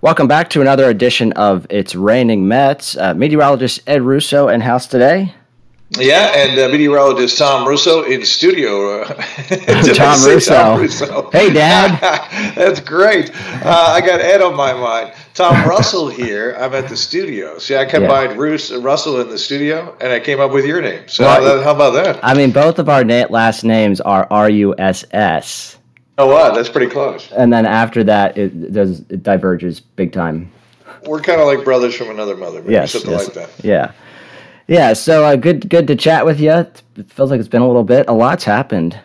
Welcome back to another edition of It's Raining Mets. Uh, meteorologist Ed Russo in house today. Yeah, and uh, meteorologist Tom Russo in studio. Tom, Russo. Tom, Russo. Hey, Dad. That's great. Uh, I got Ed on my mind. Tom Russell here. I'm at the studio. See, I combined yeah. Bruce Russell in the studio, and I came up with your name. So well, how about that? I mean, both of our na- last names are R U S S. Oh wow, that's pretty close. And then after that, it does it diverges big time. We're kind of like brothers from another mother, maybe, yes, something yes, like that. Yeah, yeah. So uh, good, good to chat with you. It feels like it's been a little bit. A lot's happened.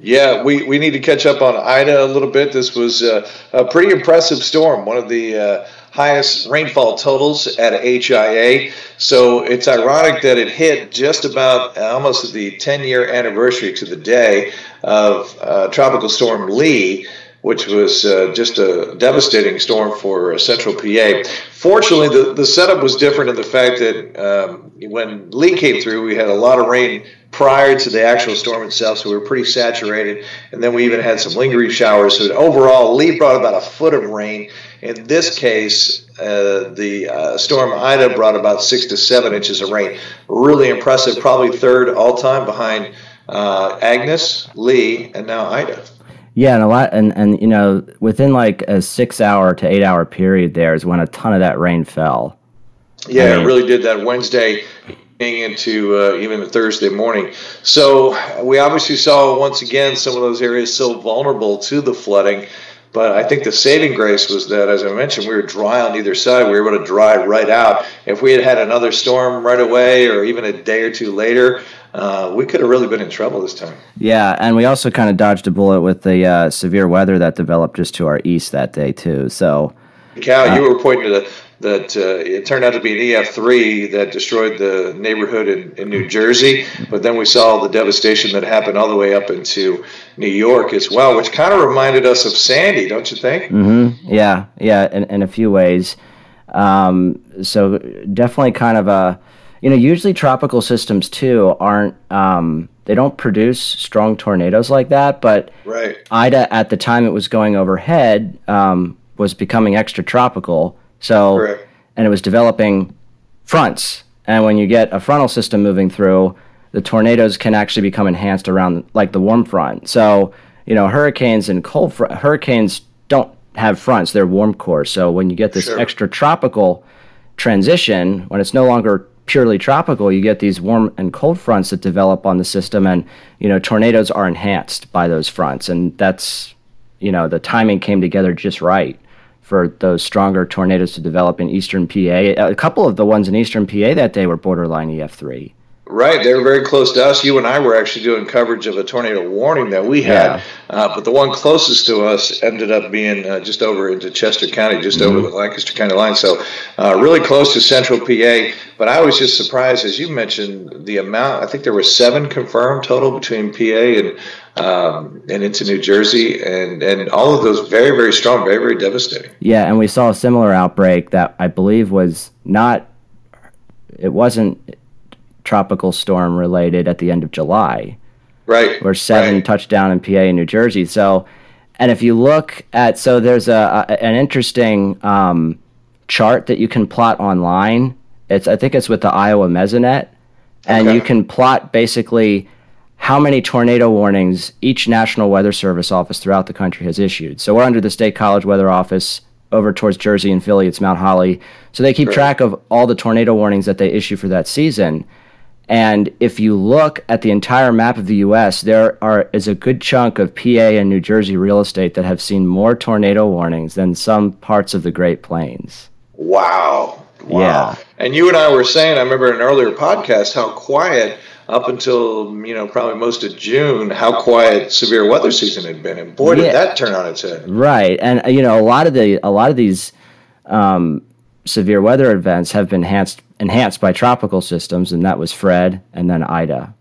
Yeah, we, we need to catch up on Ida a little bit. This was uh, a pretty impressive storm, one of the uh, highest rainfall totals at HIA. So it's ironic that it hit just about almost the 10 year anniversary to the day of uh, Tropical Storm Lee which was uh, just a devastating storm for uh, central PA. Fortunately, the, the setup was different in the fact that um, when Lee came through, we had a lot of rain prior to the actual storm itself, so we were pretty saturated. And then we even had some lingering showers. So overall, Lee brought about a foot of rain. In this case, uh, the uh, storm Ida brought about six to seven inches of rain. Really impressive, probably third all time behind uh, Agnes, Lee, and now Ida. Yeah, and a lot, and and you know, within like a six hour to eight hour period, there is when a ton of that rain fell. Yeah, I mean, it really did that Wednesday into uh, even Thursday morning. So we obviously saw once again some of those areas so vulnerable to the flooding. But I think the saving grace was that, as I mentioned, we were dry on either side. We were able to dry right out. If we had had another storm right away, or even a day or two later, uh, we could have really been in trouble this time. Yeah, and we also kind of dodged a bullet with the uh, severe weather that developed just to our east that day too. So, Cal, uh, you were pointing to the, that uh, it turned out to be an EF3 that destroyed the neighborhood in, in New Jersey, but then we saw the devastation that happened all the way up into New York as well, which kind of reminded us of Sandy, don't you think? Mm-hmm. Yeah, yeah, in, in a few ways. Um, so definitely kind of a you know, usually tropical systems too aren't um, they don't produce strong tornadoes like that. But right. Ida at the time it was going overhead um, was becoming extra tropical. So Correct. and it was developing fronts. And when you get a frontal system moving through, the tornadoes can actually become enhanced around like the warm front. So you know, hurricanes and cold fr- hurricanes don't have fronts; they're warm core. So when you get this sure. extra tropical transition, when it's no longer purely tropical, you get these warm and cold fronts that develop on the system, and you know tornadoes are enhanced by those fronts, and that's you know the timing came together just right for those stronger tornadoes to develop in eastern PA. A couple of the ones in eastern PA that day were borderline EF3. Right, they were very close to us. You and I were actually doing coverage of a tornado warning that we had, yeah. uh, but the one closest to us ended up being uh, just over into Chester County, just mm-hmm. over the Lancaster County line. So, uh, really close to Central PA. But I was just surprised, as you mentioned, the amount. I think there were seven confirmed total between PA and um, and into New Jersey, and and all of those very very strong, very very devastating. Yeah, and we saw a similar outbreak that I believe was not. It wasn't tropical storm related at the end of July. Right. Where seven right. touchdown in PA and New Jersey. So, and if you look at, so there's a, a an interesting um, chart that you can plot online. It's I think it's with the Iowa Mesonet, and okay. you can plot basically how many tornado warnings each National Weather Service office throughout the country has issued. So we're under the State College Weather Office over towards Jersey and Philly. It's Mount Holly. So they keep track of all the tornado warnings that they issue for that season. And if you look at the entire map of the U.S., there are is a good chunk of PA and New Jersey real estate that have seen more tornado warnings than some parts of the Great Plains. Wow. Wow. Yeah. And you and I were saying, I remember in an earlier podcast, how quiet up until you know probably most of June, how quiet severe weather season had been, and boy, did that turn on its head. Right, and you know a lot of the a lot of these um, severe weather events have been enhanced enhanced by tropical systems, and that was Fred and then Ida.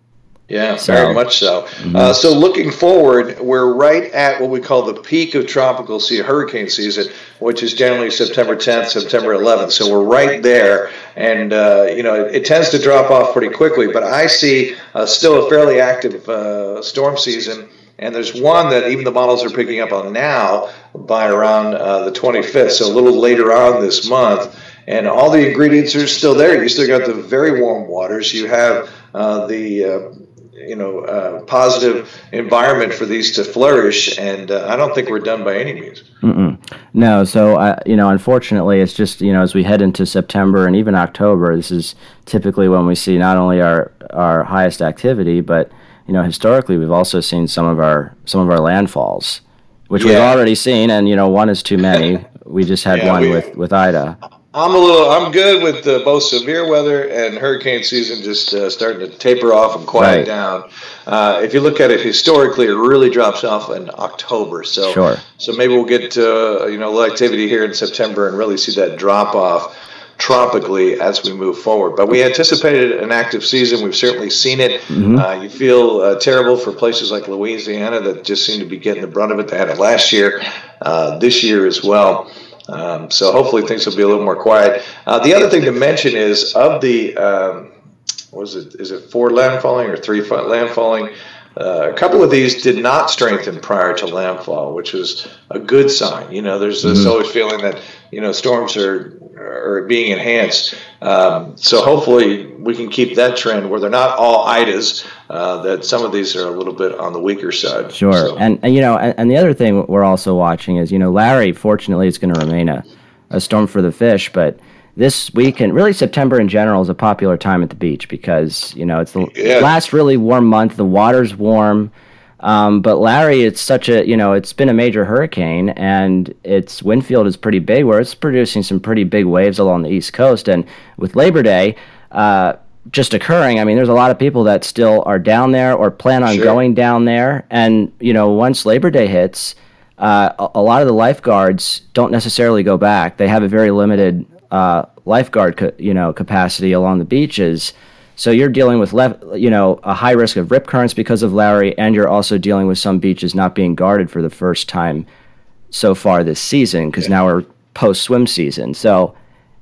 Yeah, so, very much so. Mm-hmm. Uh, so looking forward, we're right at what we call the peak of tropical sea hurricane season, which is generally September 10th, September 11th. So we're right there, and uh, you know it, it, tends to drop off pretty quickly. But I see uh, still a fairly active uh, storm season And there's one that even the models are picking up on now by around uh, the 25th, so a little later on this month. And all the ingredients are still there. You still got the very warm waters. You have uh, the uh, you know uh, positive environment for these to flourish and uh, i don't think we're done by any means Mm-mm. no so uh, you know unfortunately it's just you know as we head into september and even october this is typically when we see not only our our highest activity but you know historically we've also seen some of our some of our landfalls which yeah. we've already seen and you know one is too many we just had yeah, one we, with with ida I'm a little. I'm good with uh, both severe weather and hurricane season just uh, starting to taper off and quiet right. down. Uh, if you look at it historically, it really drops off in October. So, sure. so maybe we'll get uh, you know a little activity here in September and really see that drop off tropically as we move forward. But we anticipated an active season. We've certainly seen it. Mm-hmm. Uh, you feel uh, terrible for places like Louisiana that just seem to be getting the brunt of it. They had it last year, uh, this year as well. Um, so hopefully things will be a little more quiet. Uh, the other thing to mention is of the um, was it is it four landfalling or three landfalling? Uh, a couple of these did not strengthen prior to landfall, which was a good sign. You know, there's this mm-hmm. always feeling that you know storms are are being enhanced. Um, so hopefully we can keep that trend where they're not all Idas. Uh, that some of these are a little bit on the weaker side. Sure, so. and, and you know, and, and, the other thing we're also watching is you know Larry. Fortunately, is going to remain a, a storm for the fish, but this week and really September in general is a popular time at the beach because you know it's the yeah. last really warm month. The water's warm. Um, but Larry, it's such a you know it's been a major hurricane and its wind field is pretty big, where it's producing some pretty big waves along the east coast. And with Labor Day uh, just occurring, I mean, there's a lot of people that still are down there or plan on sure. going down there. And you know, once Labor Day hits, uh, a, a, lot of the lifeguards don't necessarily go back. They have a very limited uh, lifeguard, co- you know, capacity along the beaches. So you're dealing with left, you know, a high risk of rip currents because of Larry, and you're also dealing with some beaches not being guarded for the first time so far this season because yeah. now we're post swim season. So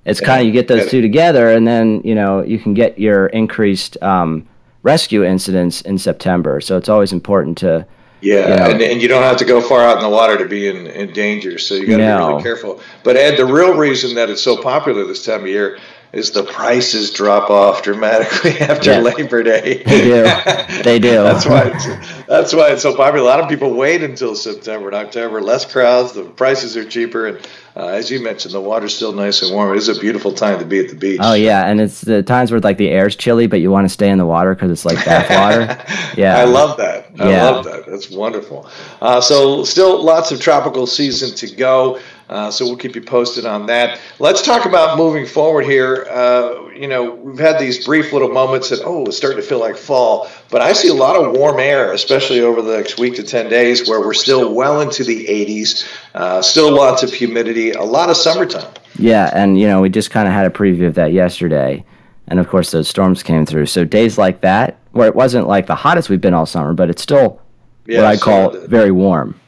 it's yeah. kind of you get those two together, and then you know you can get your increased um, rescue incidents in September. So it's always important to yeah, you know, and, and you don't have to go far out in the water to be in, in danger, so you got to no. be really careful. But Ed, the real reason that it's so popular this time of year is the prices drop off dramatically after yeah. Labor Day. They do. They do. that's why. It's, that's why it's so popular. A lot of people wait until September and October. Less crowds. The prices are cheaper, and uh, as you mentioned, the water's still nice and warm. It is a beautiful time to be at the beach. Oh yeah, and it's the times where like the air's chilly, but you want to stay in the water because it's like bath water. Yeah, I love that. I yeah. love that. That's wonderful. Uh, so still lots of tropical season to go. Uh, so we'll keep you posted on that. Let's talk about moving forward here. Uh, you know, we've had these brief little moments that, oh, it's starting to feel like fall, but I see a lot of warm air, especially over the next week to 10 days, where we're still well into the 80s, uh, still lots of humidity, a lot of summertime. Yeah, and, you know, we just kind of had a preview of that yesterday. And of course, those storms came through. So days like that, where it wasn't like the hottest we've been all summer, but it's still yeah, what I call so very warm.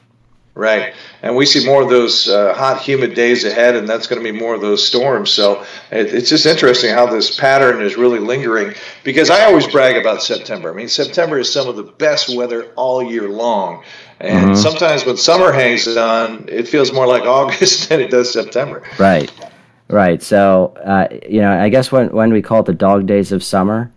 Right. And we see more of those uh, hot, humid days ahead, and that's going to be more of those storms. So it, it's just interesting how this pattern is really lingering because I always brag about September. I mean, September is some of the best weather all year long. And mm-hmm. sometimes when summer hangs on, it feels more like August than it does September. Right. Right. So, uh, you know, I guess when, when we call it the dog days of summer.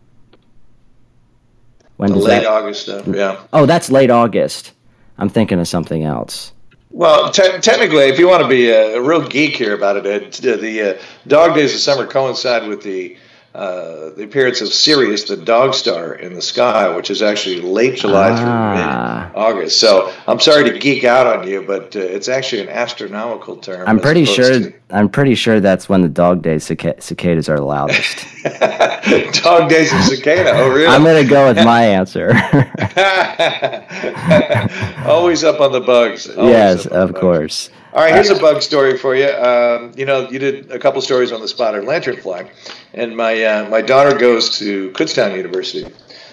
When late that, August stuff, yeah. Oh, that's late August. I'm thinking of something else. Well, te- technically, if you want to be a, a, real geek here about it, Ed, the uh, dog days of summer coincide with the uh, the appearance of Sirius, the dog star in the sky, which is actually late July ah. through mid August. So I'm sorry to geek out on you, but uh, it's actually an astronomical term. I'm pretty sure. To... I'm pretty sure that's when the dog days cic- cicadas are loudest. dog days of cicada. Oh, really? I'm gonna go with my answer. Always up on the bugs. Always yes, of course. All right, here's a bug story for you. Um, you know, you did a couple stories on the spotted lanternfly, and my uh, my daughter goes to Kutztown University.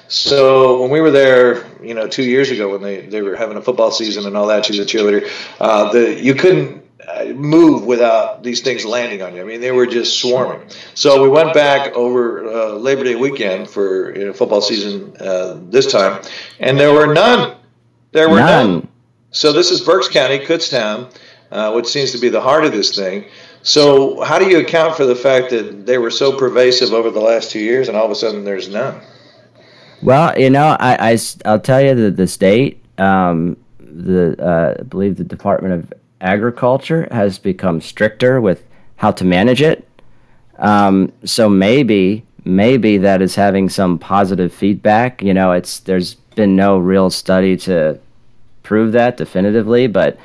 So when we were there, you know, two years ago when they, they were having a football season and all that, she's a cheerleader. Uh, the you couldn't uh, move without these things landing on you. I mean, they were just swarming. So we went back over uh, Labor Day weekend for you know, football season uh, this time, and there were none There were none. none. So this is Berks County, Kutztown, uh, which seems to be the heart of this thing. So how do you account for the fact that they were so pervasive over the last two years, and all of a sudden there's none? Well, you know, I, I will tell you that the state, um, the uh, I believe the Department of Agriculture has become stricter with how to manage it. Um, so maybe maybe that is having some positive feedback. You know, it's there's been no real study to prove that definitively, but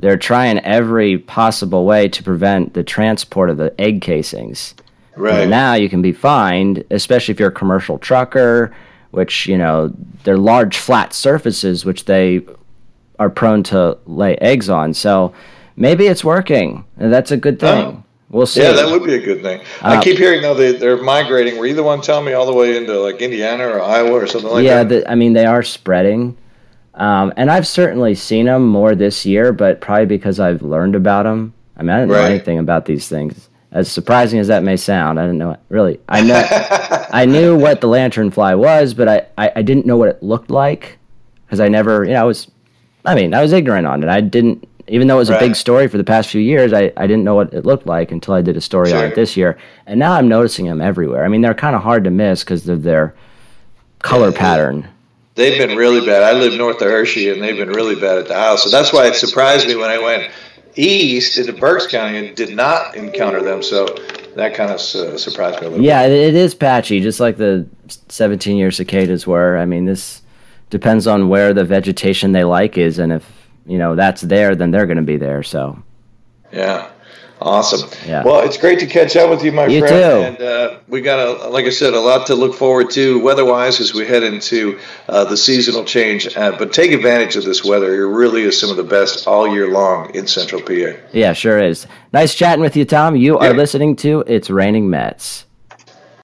they're trying every possible way to prevent the transport of the egg casings. Right. And now you can be fined, especially if you're a commercial trucker, which, you know, they're large flat surfaces which they are prone to lay eggs on. So maybe it's working. And that's a good thing. Oh. We'll see. Yeah, that would be a good thing. Uh, I keep hearing though they they're migrating. Were you the one telling me all the way into like Indiana or Iowa or something like yeah, that? Yeah, I mean they are spreading, um, and I've certainly seen them more this year, but probably because I've learned about them. I mean, I didn't right. know anything about these things. As surprising as that may sound, I didn't know it. Really, I know I knew what the lanternfly was, but I, I, I didn't know what it looked like because I never, you know, I was, I mean, I was ignorant on it. I didn't even though it was right. a big story for the past few years, I, I didn't know what it looked like until I did a story sure. on it this year. And now I'm noticing them everywhere. I mean, they're kind of hard to miss because of their color yeah, pattern. They've been really bad. I live north of Hershey, and they've been really bad at the house. So that's why it surprised me when I went east into Berks County and did not encounter them. So that kind of uh, surprised me a little yeah, bit. it is patchy, just like the 17 year cicadas were. I mean, this depends on where the vegetation they like is and if you know that's there, then they're going to be there. So. Yeah. Awesome. Yeah. Well, it's great to catch up with you, my you friend. Too. And uh, we got a, like I said, a lot to look forward to weather-wise as we head into uh, the seasonal change. Uh, but take advantage of this weather. It really is some of the best all year long in Central PA. Yeah, sure is. Nice chatting with you, Tom. You are listening to It's Raining Mets.